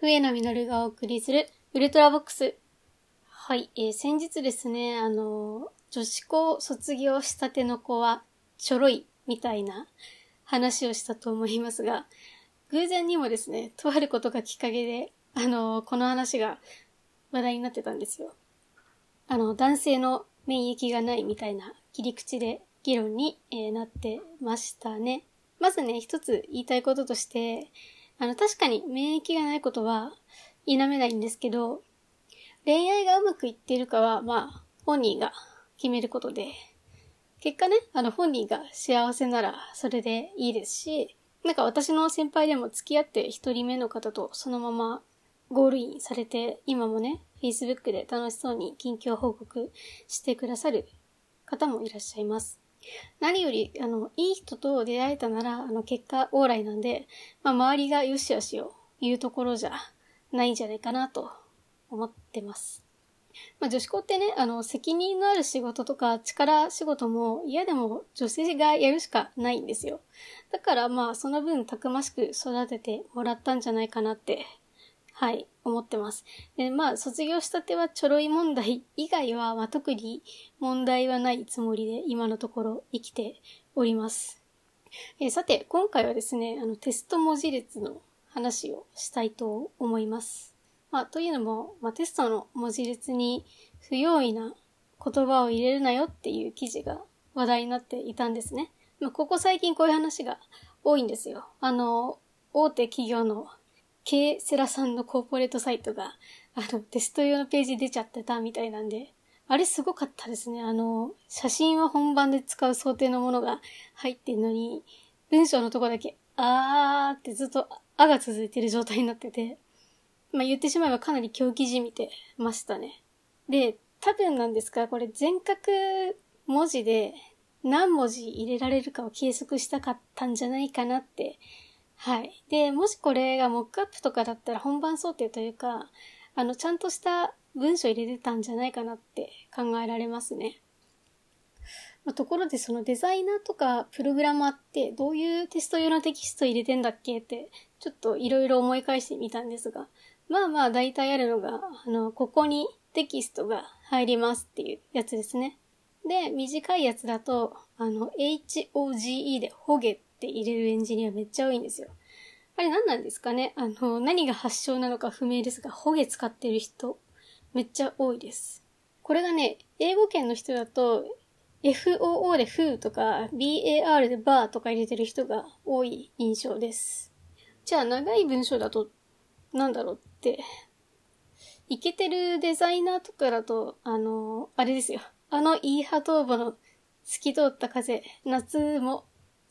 笛野実がお送りするウルトラボックス。はい、えー、先日ですね、あの、女子校卒業したての子はちょろいみたいな話をしたと思いますが、偶然にもですね、とあることがきっかけで、あの、この話が話題になってたんですよ。あの、男性の免疫がないみたいな切り口で議論に、えー、なってましたね。まずね、一つ言いたいこととして、あの、確かに免疫がないことは否めないんですけど、恋愛がうまくいっているかは、まあ、本人が決めることで、結果ね、あの、本人が幸せならそれでいいですし、なんか私の先輩でも付き合って一人目の方とそのままゴールインされて、今もね、Facebook で楽しそうに近況報告してくださる方もいらっしゃいます。何より、あの、いい人と出会えたなら、あの、結果往来なんで、まあ、周りがよしよしを言うところじゃないんじゃないかなと思ってます。まあ、女子校ってね、あの、責任のある仕事とか力仕事も嫌でも女性がやるしかないんですよ。だからまあ、その分たくましく育ててもらったんじゃないかなってはい、思ってます。で、まあ、卒業したてはちょろい問題以外は、まあ、特に問題はないつもりで、今のところ生きております。えー、さて、今回はですね、あの、テスト文字列の話をしたいと思います。まあ、というのも、まあ、テストの文字列に不用意な言葉を入れるなよっていう記事が話題になっていたんですね。まあ、ここ最近こういう話が多いんですよ。あの、大手企業の K セラさんのコーポレートサイトが、あの、テスト用のページ出ちゃってたみたいなんで、あれすごかったですね。あの、写真は本番で使う想定のものが入ってんのに、文章のとこだけ、あーってずっと、あが続いてる状態になってて、まあ、言ってしまえばかなり狂気じみてましたね。で、多分なんですが、これ全角文字で何文字入れられるかを計測したかったんじゃないかなってはい。で、もしこれがモックアップとかだったら本番想定というか、あの、ちゃんとした文章入れてたんじゃないかなって考えられますね。まあ、ところでそのデザイナーとかプログラマーってどういうテスト用のテキスト入れてんだっけってちょっといろいろ思い返してみたんですが、まあまあ大体あるのが、あの、ここにテキストが入りますっていうやつですね。で、短いやつだと、あの、HOGE でホゲって入れるエンジニアめっちゃ多いんですよ。あれ何なんですかね？あの、何が発祥なのか不明ですが、ホゲ使ってる人、めっちゃ多いです。これがね、英語圏の人だと、FOO で foo とか、BAR で bar とか入れてる人が多い印象です。じゃあ長い文章だと、なんだろうって、イケてるデザイナーとかだと、あの、あれですよ。あのイーハトーボの透き通った風、夏も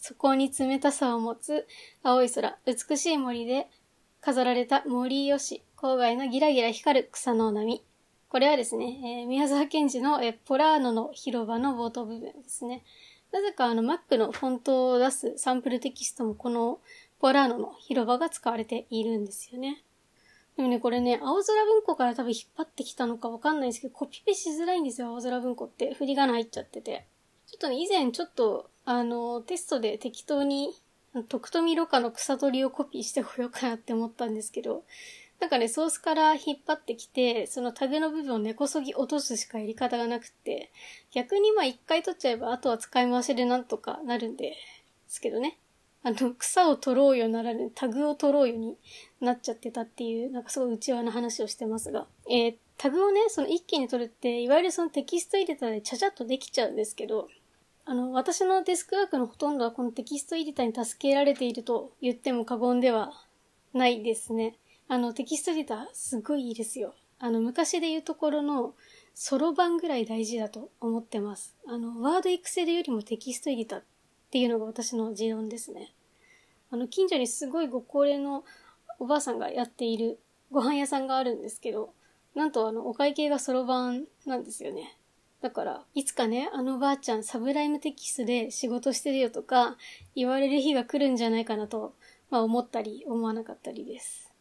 そこに冷たさを持つ青い空、美しい森で飾られた森吉、郊外のギラギラ光る草の波。これはですね、えー、宮沢賢治の、え、ポラーノの広場の冒頭部分ですね。なぜかあの Mac のフォントを出すサンプルテキストもこのポラーノの広場が使われているんですよね。でもね、これね、青空文庫から多分引っ張ってきたのかわかんないですけど、コピペしづらいんですよ、青空文庫って。振り仮名入っちゃってて。ちょっとね、以前ちょっとあの、テストで適当に、徳富ろ過の草取りをコピーしてこようかなって思ったんですけど、なんかね、ソースから引っ張ってきて、そのタグの部分を根こそぎ落とすしかやり方がなくて、逆にまあ一回取っちゃえば、あとは使い回しでなんとかなるんでですけどね。あの、草を取ろうよならぬ、タグを取ろうよになっちゃってたっていう、なんかすごい内輪な話をしてますが。えー、タグをね、その一気に取るって、いわゆるそのテキスト入れたらちゃちゃっとできちゃうんですけど、あの、私のデスクワークのほとんどはこのテキストエディターに助けられていると言っても過言ではないですね。あの、テキストエディターすごいいいですよ。あの、昔で言うところのそろばんぐらい大事だと思ってます。あの、ワードエクセルよりもテキストエディターっていうのが私の持論ですね。あの、近所にすごいご高齢のおばあさんがやっているご飯屋さんがあるんですけど、なんとあの、お会計がソロ版なんですよね。だから、いつかね、あのばあちゃんサブライムテキストで仕事してるよとか言われる日が来るんじゃないかなと、まあ思ったり思わなかったりです。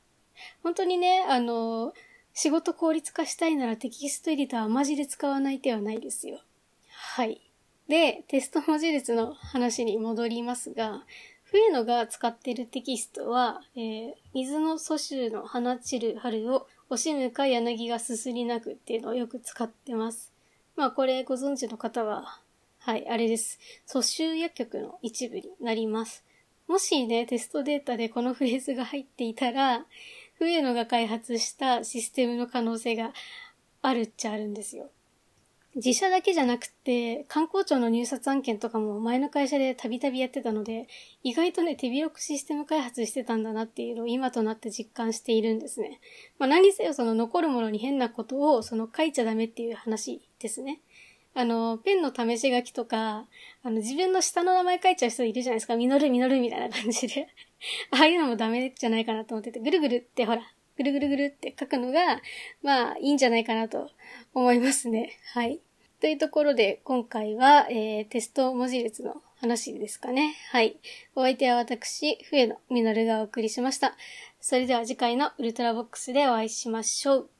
本当にね、あの、仕事効率化したいならテキストエディターはマジで使わない手はないですよ。はい。で、テスト文字列の話に戻りますが、笛野が使ってるテキストは、えー、水の蘇州の放ちる春を惜しむか柳がすすり泣くっていうのをよく使ってます。まあこれご存知の方は、はい、あれです。蘇州薬局の一部になります。もしね、テストデータでこのフレーズが入っていたら、上野が開発したシステムの可能性があるっちゃあるんですよ。自社だけじゃなくて、観光庁の入札案件とかも前の会社でたびたびやってたので、意外とね、手広くシステム開発してたんだなっていうのを今となって実感しているんですね。まあ何せよその残るものに変なことをその書いちゃダメっていう話ですね。あの、ペンの試し書きとか、あの、自分の下の名前書いちゃう人いるじゃないですか。ミノルミノルみたいな感じで。ああいうのもダメじゃないかなと思ってて、ぐるぐるってほら、ぐるぐるぐるって書くのが、まあ、いいんじゃないかなと思いますね。はい。というところで、今回は、えー、テスト文字列の話ですかね。はい。お相手は私、笛野みのるがお送りしました。それでは次回のウルトラボックスでお会いしましょう。